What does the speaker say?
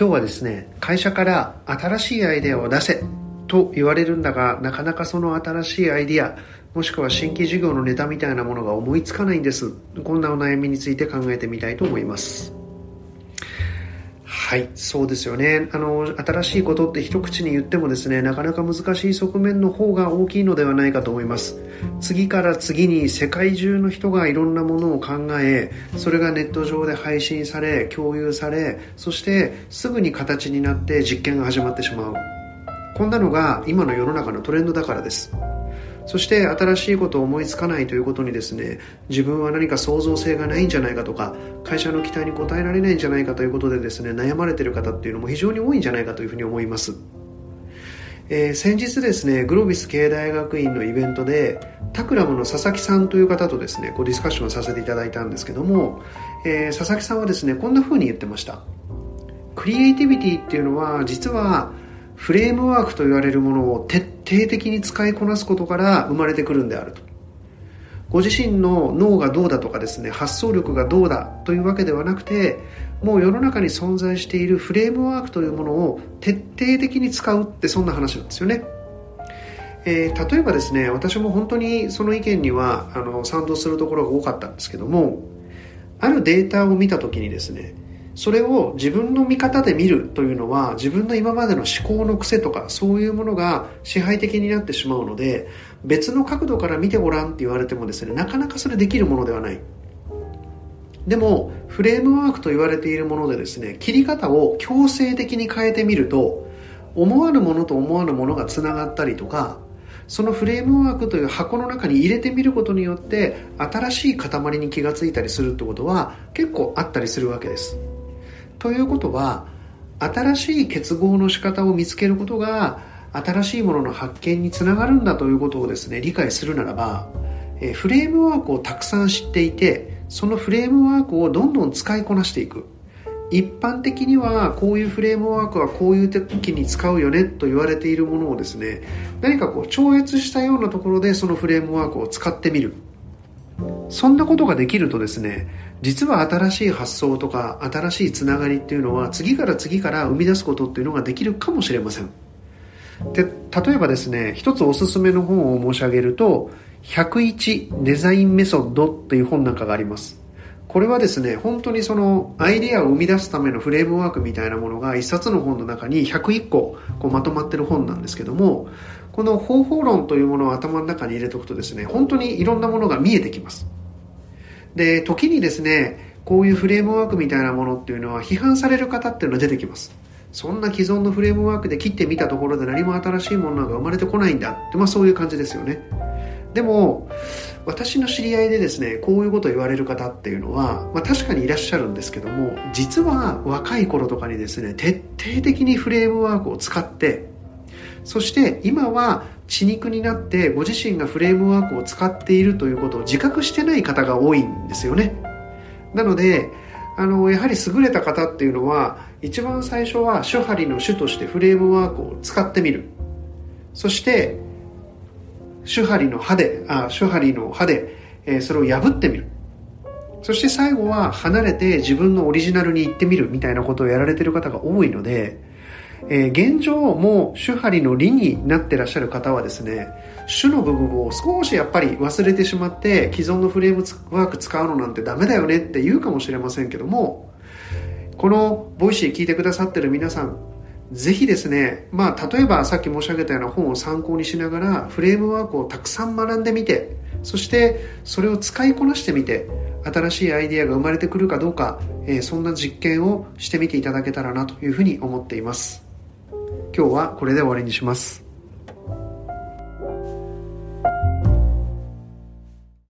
今日はですね会社から新しいアイデアを出せと言われるんだがなかなかその新しいアイデアもしくは新規事業のネタみたいなものが思いつかないんです。こんなお悩みについて考えてみたいと思います。はい、そうですよね。あの、新しいことって一口に言ってもですね、なかなか難しい側面の方が大きいのではないかと思います。次から次に世界中の人がいろんなものを考え、それがネット上で配信され、共有され、そしてすぐに形になって実験が始まってしまう。こんなのが今の世の中のトレンドだからです。そして新しいことを思いつかないということにですね自分は何か創造性がないんじゃないかとか会社の期待に応えられないんじゃないかということでですね悩まれている方っていうのも非常に多いんじゃないかというふうに思います、えー、先日ですねグロビス経営大学院のイベントでタクラムの佐々木さんという方とですねこうディスカッションさせていただいたんですけども、えー、佐々木さんはですねこんなふうに言ってました。クリエイティビティっていうのは実はフレームワークと言われるものを徹底定的に使いこなすことから生まれてくるんであると。ご自身の脳がどうだとかですね、発想力がどうだというわけではなくて、もう世の中に存在しているフレームワークというものを徹底的に使うってそんな話なんですよね。えー、例えばですね、私も本当にその意見にはあの賛同するところが多かったんですけども、あるデータを見た時にですね、それを自分の見方で見るというのは自分の今までの思考の癖とかそういうものが支配的になってしまうので別の角度から見てごらんって言われてもですねなかなかそれできるものではない。でもフレームワークと言われているものでですね切り方を強制的に変えてみると思わぬものと思わぬものがつながったりとかそのフレームワークという箱の中に入れてみることによって新しい塊に気がついたりするってことは結構あったりするわけです。ということは新しい結合の仕方を見つけることが新しいものの発見につながるんだということをですね理解するならばえフレームワークをたくさん知っていてそのフレームワークをどんどん使いこなしていく。一般的にはこういうフレームワークはこういう時に使うよねと言われているものをですね何かこう超越したようなところでそのフレームワークを使ってみる。そんなことができるとですね実は新しい発想とか新しいつながりっていうのは次から次から生み出すことっていうのができるかもしれません。で例えばですね一つおすすめの本を申し上げると101デザインメソッドっていう本なんかがあります。これはですね本当にそのアイデアを生み出すためのフレームワークみたいなものが一冊の本の中に101個こうまとまってる本なんですけどもこの方法論というものを頭の中に入れておくとですね本当にいろんなものが見えてきます。で、時にですね、こういうフレームワークみたいなものっていうのは批判される方っていうのは出てきます。そんな既存のフレームワークで切ってみたところで何も新しいものが生まれてこないんだって、まあそういう感じですよね。でも、私の知り合いでですね、こういうことを言われる方っていうのは、まあ確かにいらっしゃるんですけども、実は若い頃とかにですね、徹底的にフレームワークを使って、そして今は血肉になってご自身がフレームワークを使っているということを自覚してない方が多いんですよね。なのであのやはり優れた方っていうのは一番最初は手張りの手としてフレームワークを使ってみる。そして守破離の破であ守破離の破で、えー、それを破ってみる。そして最後は離れて自分のオリジナルに行ってみるみたいなことをやられてる方が多いのでえー、現状も守破離の離になってらっしゃる方はですね守の部分を少しやっぱり忘れてしまって既存のフレームワーク使うのなんてダメだよねって言うかもしれませんけどもこの Voicy 聞いてくださってる皆さんぜひですね、まあ、例えばさっき申し上げたような本を参考にしながらフレームワークをたくさん学んでみてそしてそれを使いこなしてみて新しいアイデアが生まれてくるかどうか、えー、そんな実験をしてみていただけたらなというふうに思っています。今日はこれで終わりにします。